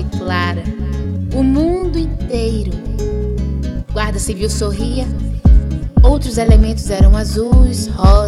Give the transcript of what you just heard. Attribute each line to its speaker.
Speaker 1: e clara, o mundo inteiro. Guarda Civil sorria, outros elementos eram azuis, rosas